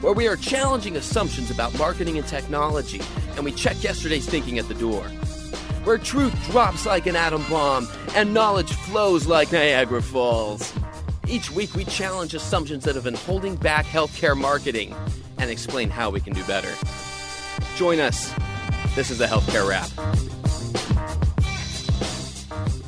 Where we are challenging assumptions about marketing and technology, and we check yesterday's thinking at the door. Where truth drops like an atom bomb and knowledge flows like Niagara Falls. Each week, we challenge assumptions that have been holding back healthcare marketing and explain how we can do better. Join us. This is the Healthcare Rap.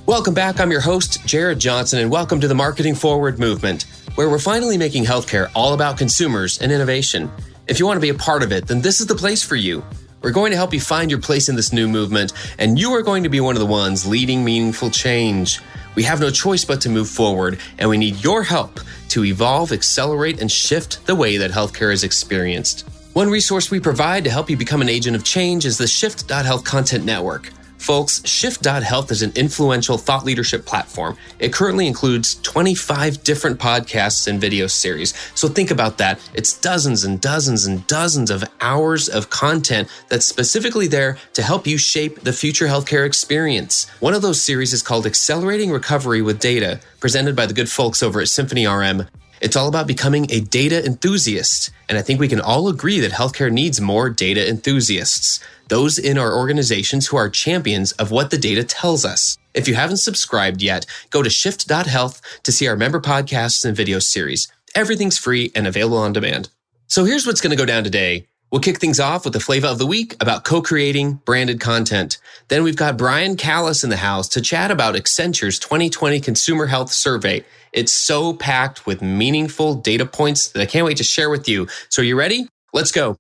Welcome back. I'm your host, Jared Johnson, and welcome to the Marketing Forward Movement, where we're finally making healthcare all about consumers and innovation. If you want to be a part of it, then this is the place for you. We're going to help you find your place in this new movement, and you are going to be one of the ones leading meaningful change. We have no choice but to move forward, and we need your help to evolve, accelerate, and shift the way that healthcare is experienced. One resource we provide to help you become an agent of change is the Shift.Health Content Network. Folks, Shift.Health is an influential thought leadership platform. It currently includes 25 different podcasts and video series. So think about that. It's dozens and dozens and dozens of hours of content that's specifically there to help you shape the future healthcare experience. One of those series is called Accelerating Recovery with Data, presented by the good folks over at Symphony RM. It's all about becoming a data enthusiast. And I think we can all agree that healthcare needs more data enthusiasts, those in our organizations who are champions of what the data tells us. If you haven't subscribed yet, go to shift.health to see our member podcasts and video series. Everything's free and available on demand. So here's what's going to go down today. We'll kick things off with the flavor of the week about co-creating branded content. Then we've got Brian Kalis in the house to chat about Accenture's 2020 Consumer Health Survey. It's so packed with meaningful data points that I can't wait to share with you. So are you ready? Let's go.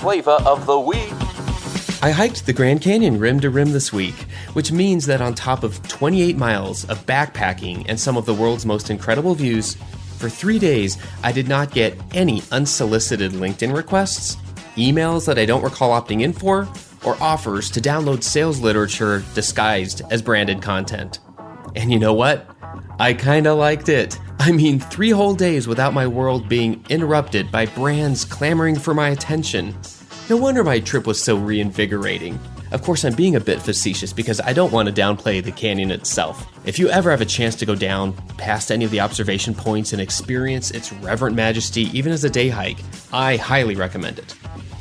Flavor of the week. I hiked the Grand Canyon rim to rim this week, which means that on top of 28 miles of backpacking and some of the world's most incredible views, for three days I did not get any unsolicited LinkedIn requests, emails that I don't recall opting in for, or offers to download sales literature disguised as branded content. And you know what? I kinda liked it. I mean, three whole days without my world being interrupted by brands clamoring for my attention. No wonder my trip was so reinvigorating. Of course, I'm being a bit facetious because I don't want to downplay the canyon itself. If you ever have a chance to go down past any of the observation points and experience its reverent majesty, even as a day hike, I highly recommend it.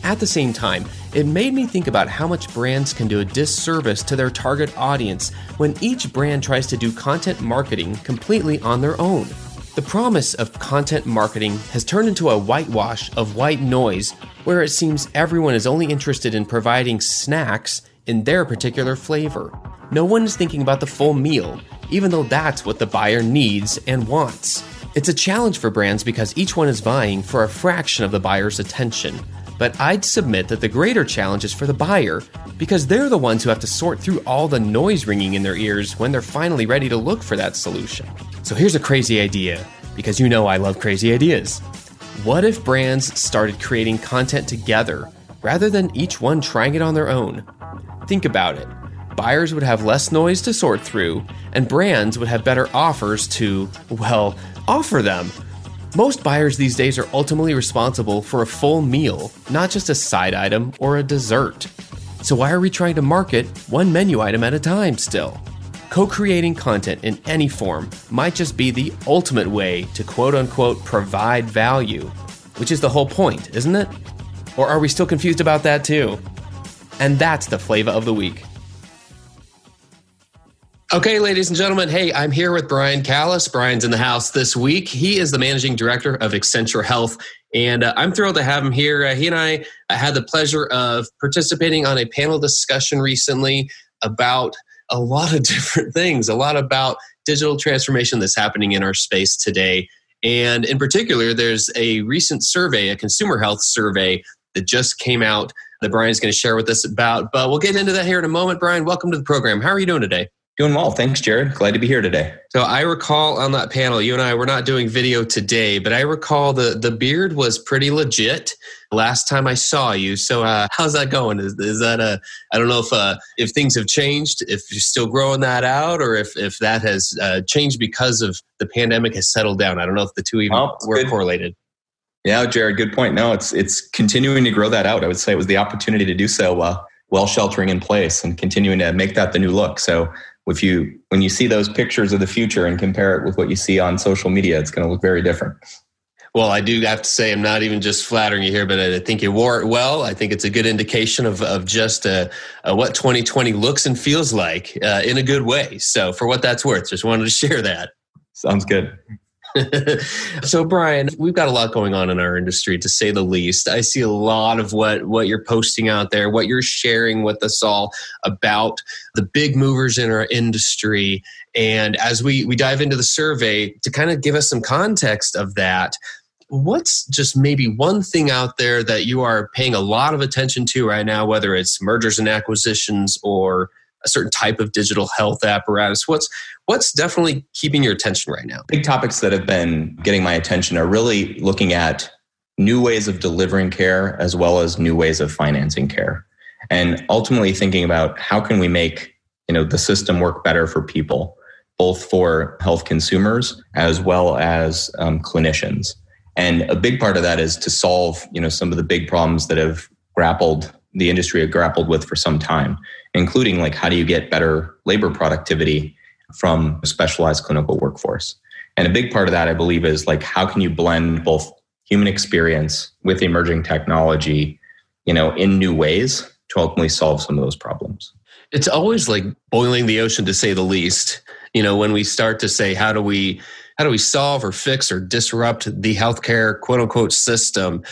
At the same time, it made me think about how much brands can do a disservice to their target audience when each brand tries to do content marketing completely on their own. The promise of content marketing has turned into a whitewash of white noise where it seems everyone is only interested in providing snacks in their particular flavor. No one is thinking about the full meal, even though that's what the buyer needs and wants. It's a challenge for brands because each one is vying for a fraction of the buyer's attention. But I'd submit that the greater challenge is for the buyer because they're the ones who have to sort through all the noise ringing in their ears when they're finally ready to look for that solution. So here's a crazy idea because you know I love crazy ideas. What if brands started creating content together rather than each one trying it on their own? Think about it. Buyers would have less noise to sort through, and brands would have better offers to, well, offer them. Most buyers these days are ultimately responsible for a full meal, not just a side item or a dessert. So, why are we trying to market one menu item at a time still? Co creating content in any form might just be the ultimate way to quote unquote provide value, which is the whole point, isn't it? Or are we still confused about that too? And that's the flavor of the week. Okay, ladies and gentlemen, hey, I'm here with Brian Kalis. Brian's in the house this week. He is the managing director of Accenture Health, and uh, I'm thrilled to have him here. Uh, he and I had the pleasure of participating on a panel discussion recently about a lot of different things, a lot about digital transformation that's happening in our space today. And in particular, there's a recent survey, a consumer health survey that just came out that Brian's going to share with us about. But we'll get into that here in a moment. Brian, welcome to the program. How are you doing today? Doing well. Thanks, Jared. Glad to be here today. So I recall on that panel, you and I were not doing video today, but I recall the the beard was pretty legit last time I saw you. So uh, how's that going? Is, is that a I don't know if uh, if things have changed, if you're still growing that out, or if if that has uh, changed because of the pandemic has settled down. I don't know if the two even were good. correlated. Yeah, Jared, good point. No, it's it's continuing to grow that out. I would say it was the opportunity to do so uh, while sheltering in place and continuing to make that the new look. So if you when you see those pictures of the future and compare it with what you see on social media, it's going to look very different. Well, I do have to say, I'm not even just flattering you here, but I think you wore it well. I think it's a good indication of, of just uh, uh, what 2020 looks and feels like uh, in a good way. So, for what that's worth, just wanted to share that. Sounds good. so Brian, we've got a lot going on in our industry to say the least. I see a lot of what what you're posting out there, what you're sharing with us all about the big movers in our industry. And as we we dive into the survey to kind of give us some context of that, what's just maybe one thing out there that you are paying a lot of attention to right now, whether it's mergers and acquisitions or a certain type of digital health apparatus? What's what's definitely keeping your attention right now? Big topics that have been getting my attention are really looking at new ways of delivering care as well as new ways of financing care. And ultimately thinking about how can we make, you know, the system work better for people, both for health consumers as well as um, clinicians. And a big part of that is to solve, you know, some of the big problems that have grappled the industry have grappled with for some time, including like how do you get better labor productivity from a specialized clinical workforce. And a big part of that, I believe, is like how can you blend both human experience with emerging technology, you know, in new ways to ultimately solve some of those problems. It's always like boiling the ocean to say the least. You know, when we start to say how do we how do we solve or fix or disrupt the healthcare quote unquote system?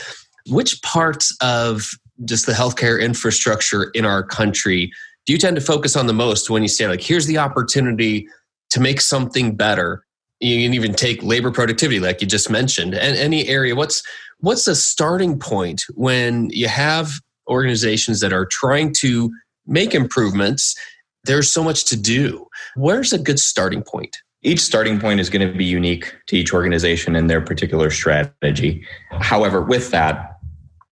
Which parts of just the healthcare infrastructure in our country do you tend to focus on the most when you say like here's the opportunity to make something better? You can even take labor productivity like you just mentioned and any area. What's what's the starting point when you have organizations that are trying to make improvements? There's so much to do. Where's a good starting point? Each starting point is going to be unique to each organization and their particular strategy. However with that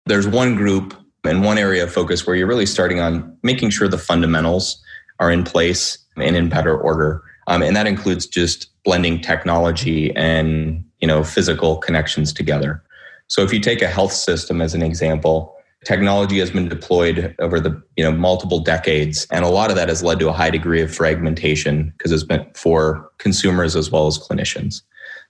there's one group and one area of focus where you're really starting on making sure the fundamentals are in place and in better order. Um, and that includes just blending technology and you know physical connections together. So if you take a health system as an example, technology has been deployed over the you know multiple decades, and a lot of that has led to a high degree of fragmentation because it's been for consumers as well as clinicians.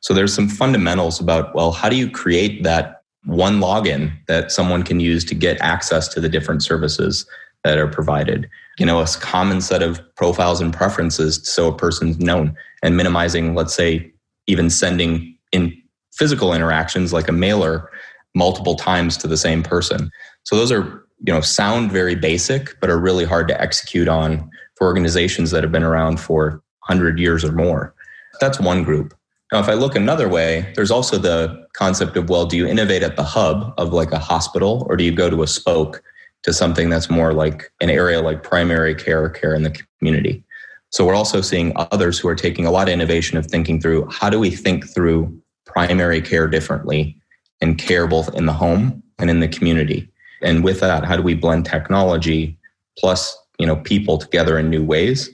So there's some fundamentals about well, how do you create that one login that someone can use to get access to the different services that are provided. You know, a common set of profiles and preferences so a person's known and minimizing, let's say, even sending in physical interactions like a mailer multiple times to the same person. So those are, you know, sound very basic, but are really hard to execute on for organizations that have been around for 100 years or more. That's one group. Now, if I look another way, there's also the concept of well, do you innovate at the hub of like a hospital or do you go to a spoke to something that's more like an area like primary care or care in the community? So we're also seeing others who are taking a lot of innovation of thinking through how do we think through primary care differently and care both in the home and in the community. And with that, how do we blend technology plus, you know, people together in new ways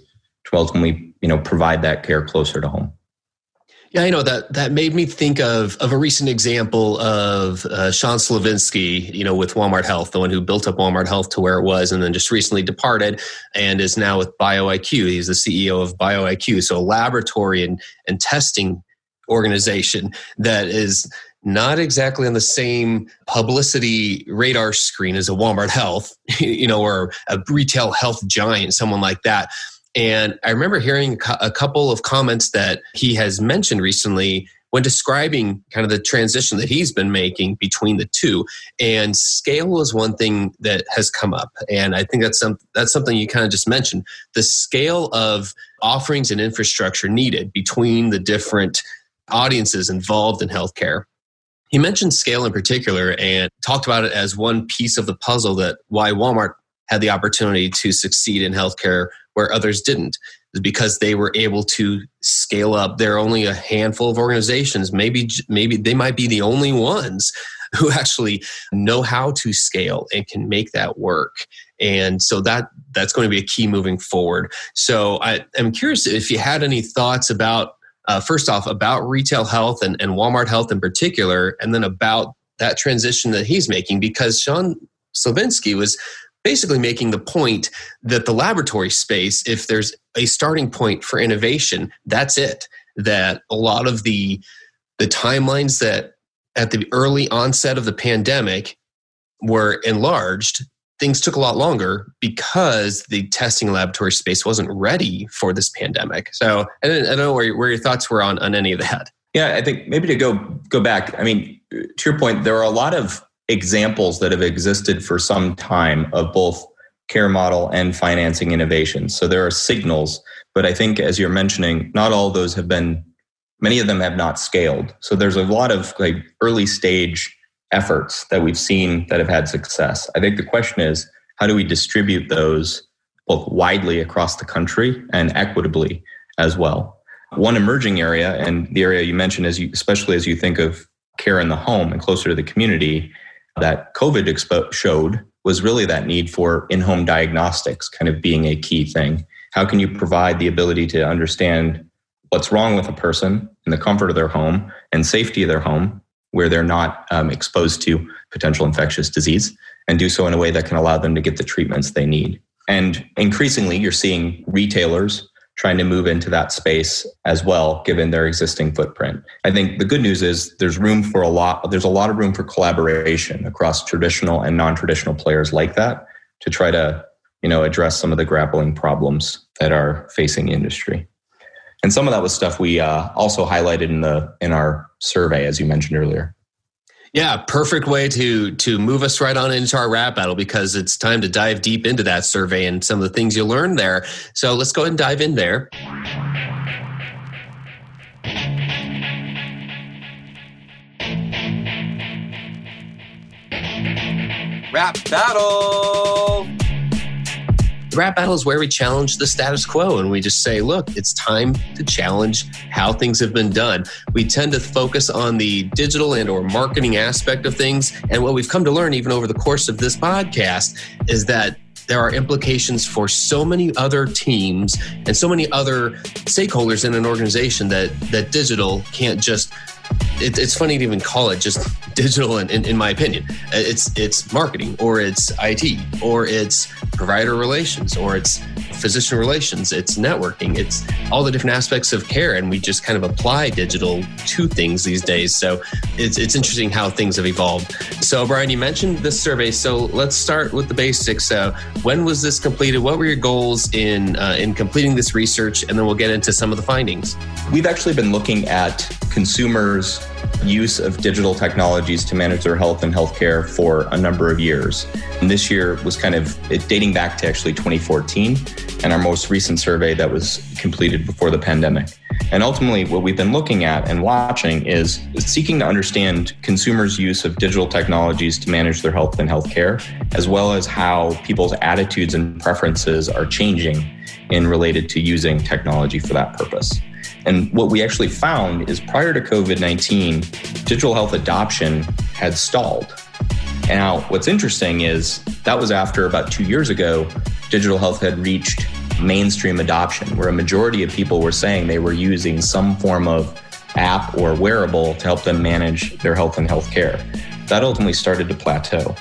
to ultimately, you know, provide that care closer to home? Yeah, I know that that made me think of of a recent example of uh, Sean Slovenski, you know, with Walmart Health, the one who built up Walmart Health to where it was, and then just recently departed, and is now with BioIQ. He's the CEO of BioIQ, so a laboratory and and testing organization that is not exactly on the same publicity radar screen as a Walmart Health, you know, or a retail health giant, someone like that and I remember hearing a couple of comments that he has mentioned recently when describing kind of the transition that he's been making between the two. And scale is one thing that has come up. And I think that's some, that's something you kind of just mentioned. The scale of offerings and infrastructure needed between the different audiences involved in healthcare. He mentioned scale in particular and talked about it as one piece of the puzzle that why Walmart had the opportunity to succeed in healthcare where others didn't because they were able to scale up. There are only a handful of organizations, maybe maybe they might be the only ones who actually know how to scale and can make that work. And so that that's going to be a key moving forward. So I, am curious if you had any thoughts about uh, first off about retail health and, and Walmart health in particular, and then about that transition that he's making because Sean Slovenski was basically making the point that the laboratory space, if there's a starting point for innovation, that's it. That a lot of the the timelines that at the early onset of the pandemic were enlarged, things took a lot longer because the testing laboratory space wasn't ready for this pandemic. So I don't, know where, where your thoughts were on, on any of that. Yeah, I think maybe to go go back. I mean, to your point, there are a lot of examples that have existed for some time of both care model and financing innovations. So there are signals, but I think as you're mentioning, not all those have been many of them have not scaled. So there's a lot of like early stage efforts that we've seen that have had success. I think the question is how do we distribute those both widely across the country and equitably as well? One emerging area and the area you mentioned as you especially as you think of care in the home and closer to the community that COVID expo- showed was really that need for in home diagnostics kind of being a key thing. How can you provide the ability to understand what's wrong with a person in the comfort of their home and safety of their home, where they're not um, exposed to potential infectious disease, and do so in a way that can allow them to get the treatments they need? And increasingly, you're seeing retailers trying to move into that space as well, given their existing footprint. I think the good news is there's room for a lot, there's a lot of room for collaboration across traditional and non-traditional players like that to try to, you know, address some of the grappling problems that are facing the industry. And some of that was stuff we uh, also highlighted in the in our survey, as you mentioned earlier. Yeah, perfect way to to move us right on into our rap battle because it's time to dive deep into that survey and some of the things you learned there. So let's go ahead and dive in there. Rap battle. The rap battle is where we challenge the status quo and we just say, look, it's time to challenge how things have been done. We tend to focus on the digital and or marketing aspect of things. And what we've come to learn even over the course of this podcast is that there are implications for so many other teams and so many other stakeholders in an organization that that digital can't just it, it's funny to even call it just digital in, in, in, my opinion. It's it's marketing or it's it or it's provider relations or it's physician relations it's networking it's all the different aspects of care and we just kind of apply digital to things these days. So it's, it's interesting how things have evolved. So brian you mentioned this survey so let's start with the basics. So when was this completed? What were your goals in uh, in completing this research? And then we'll get into some of the findings. We've actually been looking at consumers use of digital technologies to manage their health and healthcare for a number of years. And this year was kind of dating back to actually 2014 and our most recent survey that was completed before the pandemic. And ultimately, what we've been looking at and watching is seeking to understand consumers' use of digital technologies to manage their health and healthcare, as well as how people's attitudes and preferences are changing in related to using technology for that purpose. And what we actually found is prior to COVID 19, digital health adoption had stalled. Now, what's interesting is that was after about two years ago, digital health had reached mainstream adoption, where a majority of people were saying they were using some form of app or wearable to help them manage their health and health care. That ultimately started to plateau.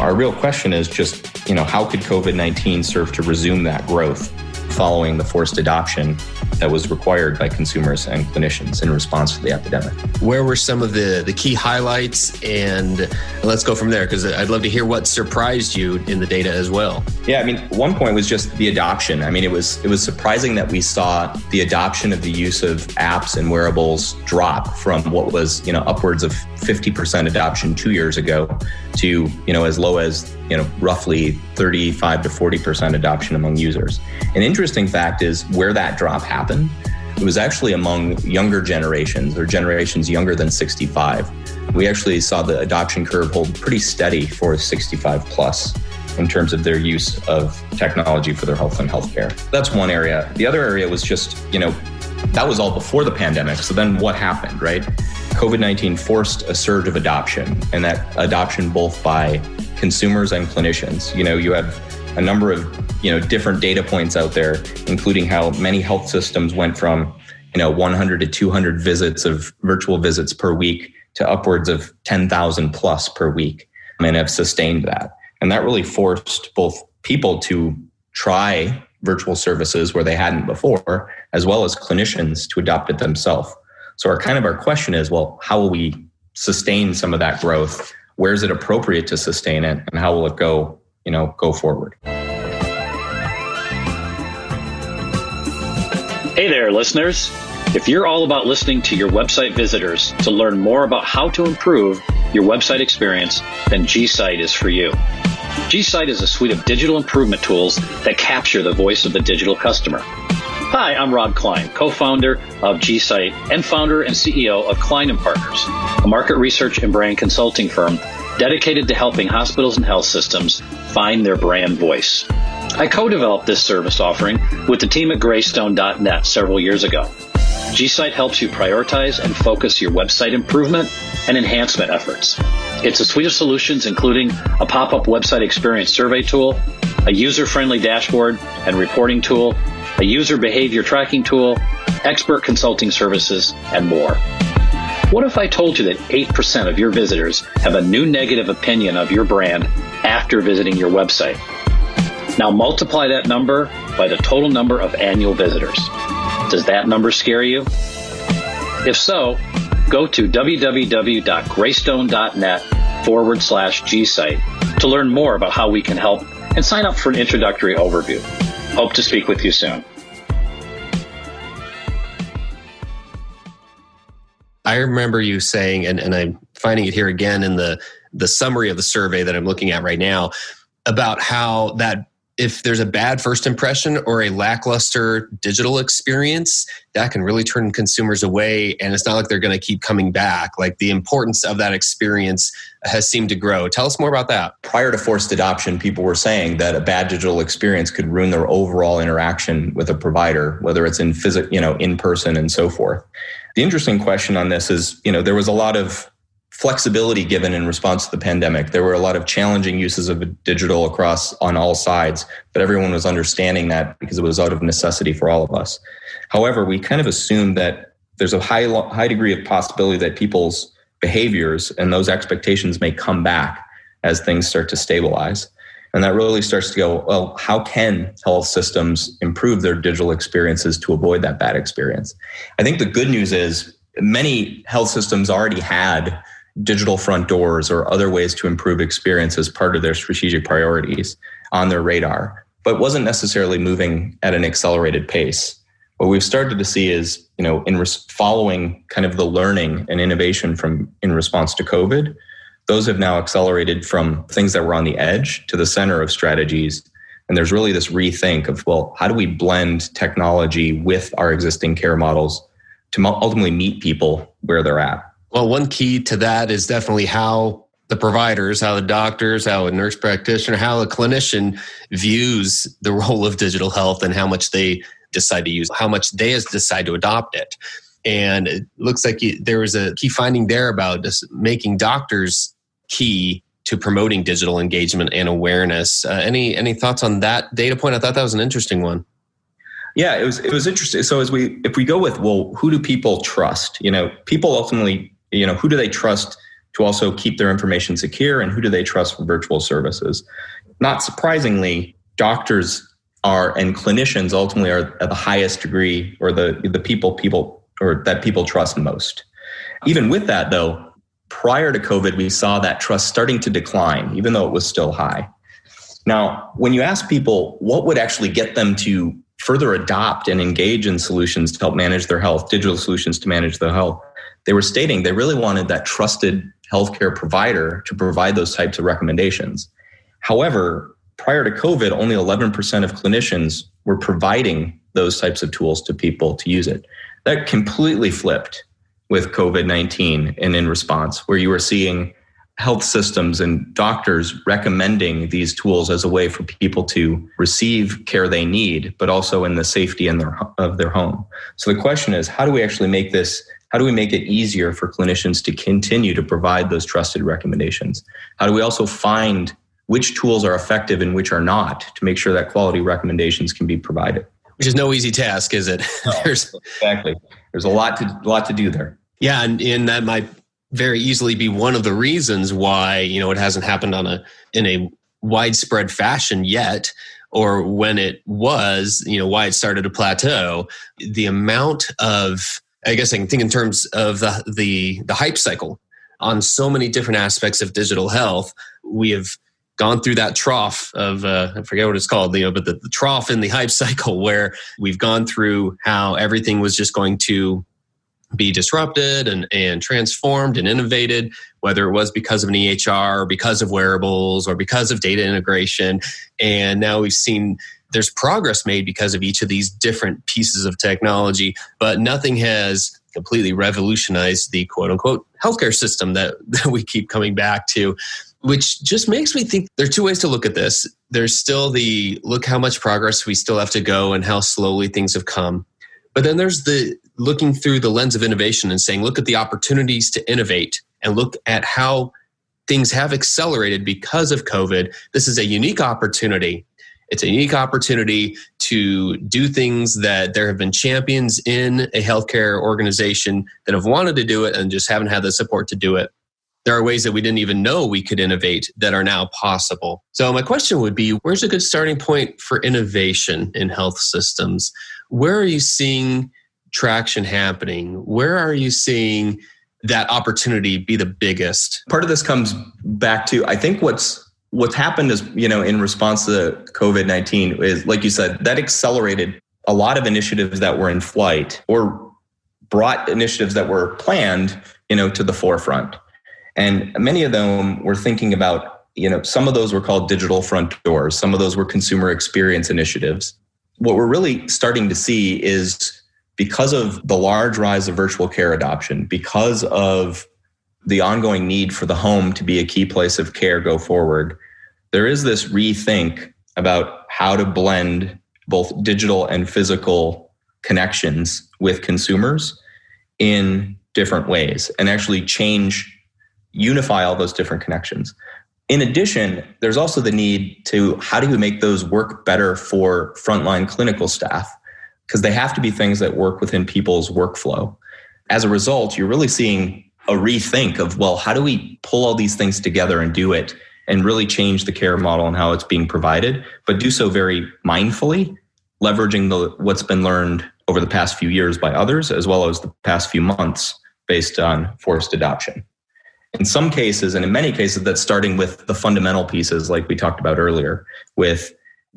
Our real question is just, you know, how could COVID 19 serve to resume that growth following the forced adoption that was required by consumers and clinicians in response to the epidemic. Where were some of the, the key highlights? And let's go from there because I'd love to hear what surprised you in the data as well. Yeah, I mean, one point was just the adoption. I mean, it was it was surprising that we saw the adoption of the use of apps and wearables drop from what was you know upwards of 50% adoption two years ago to you know as low as you know roughly 35 to 40% adoption among users. An interesting fact is where that drop happened it was actually among younger generations or generations younger than 65. We actually saw the adoption curve hold pretty steady for 65 plus in terms of their use of technology for their health and healthcare. That's one area. The other area was just, you know, that was all before the pandemic. So then what happened, right? COVID 19 forced a surge of adoption, and that adoption both by consumers and clinicians. You know, you have a number of you know different data points out there, including how many health systems went from you know 100 to 200 visits of virtual visits per week to upwards of 10,000 plus per week, and have sustained that. And that really forced both people to try virtual services where they hadn't before, as well as clinicians to adopt it themselves. So our kind of our question is, well, how will we sustain some of that growth? Where is it appropriate to sustain it, and how will it go, you know, go forward? Hey there, listeners. If you're all about listening to your website visitors to learn more about how to improve your website experience, then G-Site is for you. G-Site is a suite of digital improvement tools that capture the voice of the digital customer. Hi, I'm Rob Klein, co-founder of G-Site and founder and CEO of Klein and Partners, a market research and brand consulting firm dedicated to helping hospitals and health systems find their brand voice. I co-developed this service offering with the team at Greystone.net several years ago. G-Site helps you prioritize and focus your website improvement and enhancement efforts. It's a suite of solutions including a pop-up website experience survey tool, a user-friendly dashboard and reporting tool, a user behavior tracking tool, expert consulting services, and more. What if I told you that 8% of your visitors have a new negative opinion of your brand after visiting your website? Now multiply that number by the total number of annual visitors. Does that number scare you? If so, go to www.greystone.net forward slash G site to learn more about how we can help and sign up for an introductory overview. Hope to speak with you soon. I remember you saying, and, and I'm finding it here again in the, the summary of the survey that I'm looking at right now, about how that if there's a bad first impression or a lackluster digital experience, that can really turn consumers away. And it's not like they're going to keep coming back. Like the importance of that experience has seemed to grow. Tell us more about that. Prior to forced adoption, people were saying that a bad digital experience could ruin their overall interaction with a provider, whether it's in physical, you know, in person and so forth. The interesting question on this is, you know, there was a lot of flexibility given in response to the pandemic. There were a lot of challenging uses of digital across on all sides, but everyone was understanding that because it was out of necessity for all of us. However, we kind of assumed that there's a high high degree of possibility that people's behaviors and those expectations may come back as things start to stabilize. And that really starts to go, well, how can health systems improve their digital experiences to avoid that bad experience? I think the good news is many health systems already had digital front doors or other ways to improve experience as part of their strategic priorities on their radar, but wasn't necessarily moving at an accelerated pace. What we've started to see is, you know, in res- following kind of the learning and innovation from in response to COVID, those have now accelerated from things that were on the edge to the center of strategies. And there's really this rethink of, well, how do we blend technology with our existing care models to ultimately meet people where they're at? Well, one key to that is definitely how the providers, how the doctors, how a nurse practitioner, how a clinician views the role of digital health and how much they decide to use, how much they decide to adopt it. And it looks like there was a key finding there about just making doctors key to promoting digital engagement and awareness. Uh, any any thoughts on that data point? I thought that was an interesting one. Yeah, it was it was interesting. So as we if we go with well, who do people trust? You know, people ultimately you know who do they trust to also keep their information secure and who do they trust for virtual services? Not surprisingly doctors are and clinicians ultimately are at the highest degree or the the people people or that people trust most. Even with that though prior to covid we saw that trust starting to decline even though it was still high. Now when you ask people what would actually get them to further adopt and engage in solutions to help manage their health digital solutions to manage their health they were stating they really wanted that trusted healthcare provider to provide those types of recommendations. However, prior to COVID, only 11% of clinicians were providing those types of tools to people to use it. That completely flipped with COVID 19 and in response, where you were seeing health systems and doctors recommending these tools as a way for people to receive care they need, but also in the safety in their, of their home. So the question is, how do we actually make this? How do we make it easier for clinicians to continue to provide those trusted recommendations? How do we also find which tools are effective and which are not to make sure that quality recommendations can be provided? Which is no easy task, is it? There's exactly. There's a lot to lot to do there. Yeah, and, and that might very easily be one of the reasons why you know it hasn't happened on a in a widespread fashion yet or when it was you know why it started to plateau the amount of i guess i can think in terms of the the, the hype cycle on so many different aspects of digital health we have gone through that trough of uh, I forget what it's called, know, but the, the trough in the hype cycle where we've gone through how everything was just going to be disrupted and, and transformed and innovated, whether it was because of an EHR or because of wearables or because of data integration. And now we've seen there's progress made because of each of these different pieces of technology, but nothing has completely revolutionized the quote unquote healthcare system that, that we keep coming back to which just makes me think there are two ways to look at this. There's still the look how much progress we still have to go and how slowly things have come. But then there's the looking through the lens of innovation and saying, look at the opportunities to innovate and look at how things have accelerated because of COVID. This is a unique opportunity. It's a unique opportunity to do things that there have been champions in a healthcare organization that have wanted to do it and just haven't had the support to do it. There are ways that we didn't even know we could innovate that are now possible. So, my question would be where's a good starting point for innovation in health systems? where are you seeing traction happening? Where are you seeing that opportunity be the biggest? Part of this comes back to I think what's what's happened is you know in response to COVID nineteen is like you said that accelerated a lot of initiatives that were in flight or brought initiatives that were planned you know to the forefront, and many of them were thinking about you know some of those were called digital front doors, some of those were consumer experience initiatives. What we're really starting to see is because of the large rise of virtual care adoption, because of the ongoing need for the home to be a key place of care go forward, there is this rethink about how to blend both digital and physical connections with consumers in different ways and actually change, unify all those different connections. In addition, there's also the need to how do you make those work better for frontline clinical staff? Because they have to be things that work within people's workflow. As a result, you're really seeing a rethink of, well, how do we pull all these things together and do it and really change the care model and how it's being provided, but do so very mindfully, leveraging the, what's been learned over the past few years by others, as well as the past few months based on forced adoption. In some cases and in many cases that's starting with the fundamental pieces like we talked about earlier with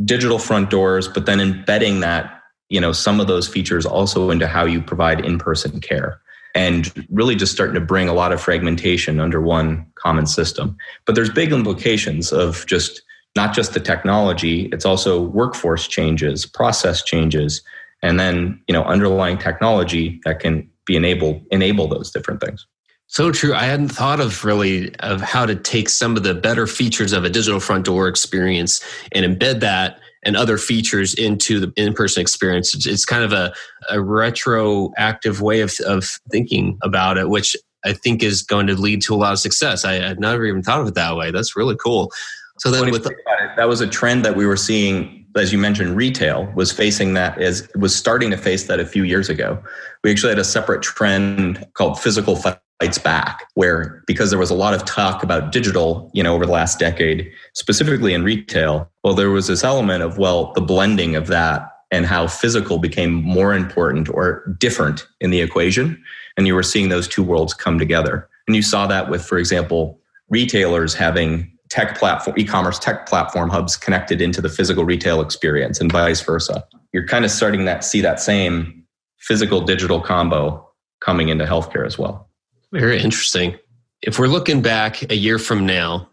digital front doors but then embedding that you know some of those features also into how you provide in-person care and really just starting to bring a lot of fragmentation under one common system but there's big implications of just not just the technology it's also workforce changes process changes and then you know underlying technology that can be enable enable those different things so true. I hadn't thought of really of how to take some of the better features of a digital front door experience and embed that and other features into the in-person experience. It's kind of a, a retroactive way of, of thinking about it, which I think is going to lead to a lot of success. I had never even thought of it that way. That's really cool. So then, with the, it, that was a trend that we were seeing, as you mentioned, retail was facing that as was starting to face that a few years ago. We actually had a separate trend called physical fights back where because there was a lot of talk about digital you know over the last decade specifically in retail well there was this element of well the blending of that and how physical became more important or different in the equation. And you were seeing those two worlds come together. And you saw that with for example retailers having tech platform e-commerce tech platform hubs connected into the physical retail experience and vice versa. You're kind of starting that see that same physical digital combo coming into healthcare as well very interesting. If we're looking back a year from now,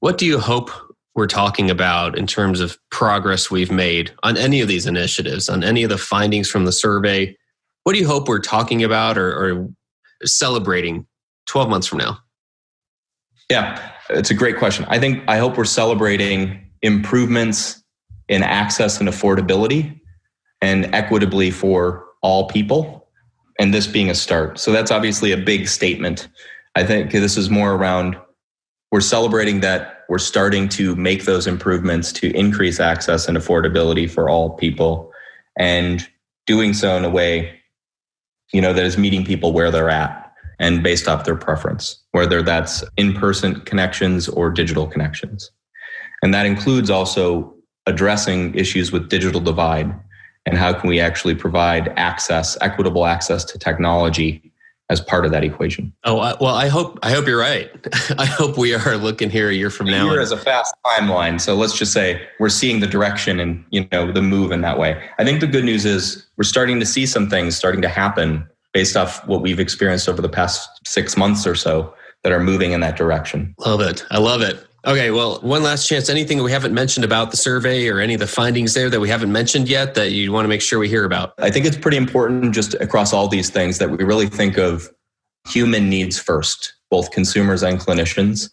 what do you hope we're talking about in terms of progress we've made on any of these initiatives, on any of the findings from the survey? What do you hope we're talking about or, or celebrating 12 months from now? Yeah, it's a great question. I think I hope we're celebrating improvements in access and affordability and equitably for all people, and this being a start. So that's obviously a big statement. I think this is more around we're celebrating that we're starting to make those improvements to increase access and affordability for all people and doing so in a way you know that is meeting people where they're at and based off their preference whether that's in-person connections or digital connections and that includes also addressing issues with digital divide and how can we actually provide access equitable access to technology as part of that equation. Oh well, I hope I hope you're right. I hope we are looking here a year from a now. Year is a fast timeline, so let's just say we're seeing the direction and you know the move in that way. I think the good news is we're starting to see some things starting to happen based off what we've experienced over the past six months or so that are moving in that direction. Love it. I love it. Okay, well, one last chance. Anything we haven't mentioned about the survey or any of the findings there that we haven't mentioned yet that you want to make sure we hear about? I think it's pretty important just across all these things that we really think of human needs first, both consumers and clinicians.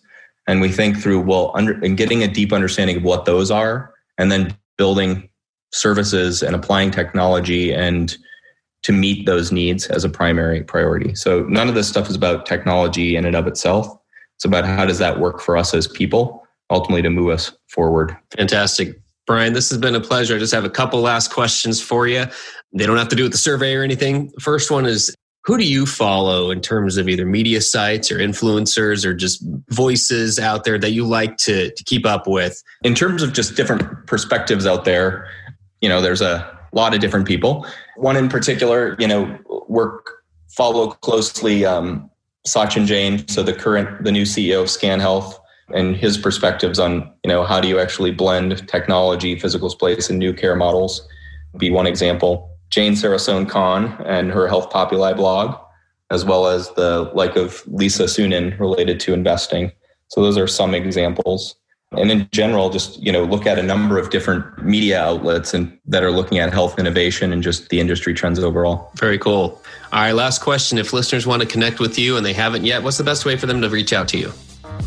And we think through, well, under, and getting a deep understanding of what those are, and then building services and applying technology and to meet those needs as a primary priority. So none of this stuff is about technology in and of itself. It's about how does that work for us as people, ultimately to move us forward. Fantastic. Brian, this has been a pleasure. I just have a couple last questions for you. They don't have to do with the survey or anything. First one is who do you follow in terms of either media sites or influencers or just voices out there that you like to, to keep up with? In terms of just different perspectives out there, you know, there's a lot of different people. One in particular, you know, work follow closely um, Sachin Jain, so the current, the new CEO of Scan Health, and his perspectives on, you know, how do you actually blend technology, physical space, and new care models, be one example. Jane Sarasohn-Kahn and her Health Populi blog, as well as the like of Lisa Suennen related to investing. So those are some examples. And in general, just you know, look at a number of different media outlets and that are looking at health innovation and just the industry trends overall. Very cool. All right, last question. If listeners want to connect with you and they haven't yet, what's the best way for them to reach out to you?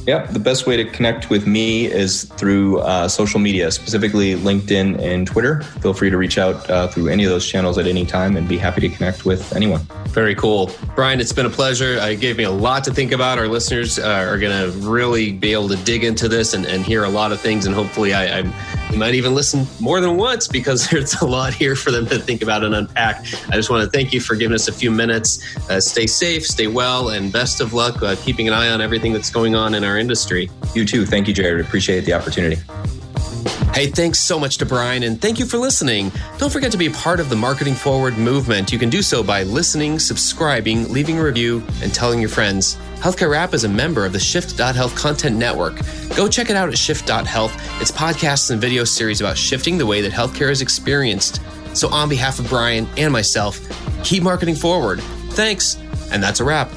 Yeah, the best way to connect with me is through uh, social media, specifically LinkedIn and Twitter. Feel free to reach out uh, through any of those channels at any time and be happy to connect with anyone. Very cool. Brian, it's been a pleasure. It gave me a lot to think about. Our listeners uh, are going to really be able to dig into this and, and hear a lot of things. And hopefully, I, I might even listen more than once because there's a lot here for them to think about and unpack. I just want to thank you for giving us a few minutes. Uh, stay safe, stay well, and best of luck uh, keeping an eye on everything that's going on in our industry. You too. Thank you, Jared. Appreciate the opportunity. Hey, thanks so much to Brian, and thank you for listening. Don't forget to be a part of the Marketing Forward movement. You can do so by listening, subscribing, leaving a review, and telling your friends. Healthcare Rap is a member of the Shift.Health Content Network. Go check it out at Shift.Health. It's podcasts and video series about shifting the way that healthcare is experienced. So, on behalf of Brian and myself, keep marketing forward. Thanks, and that's a wrap.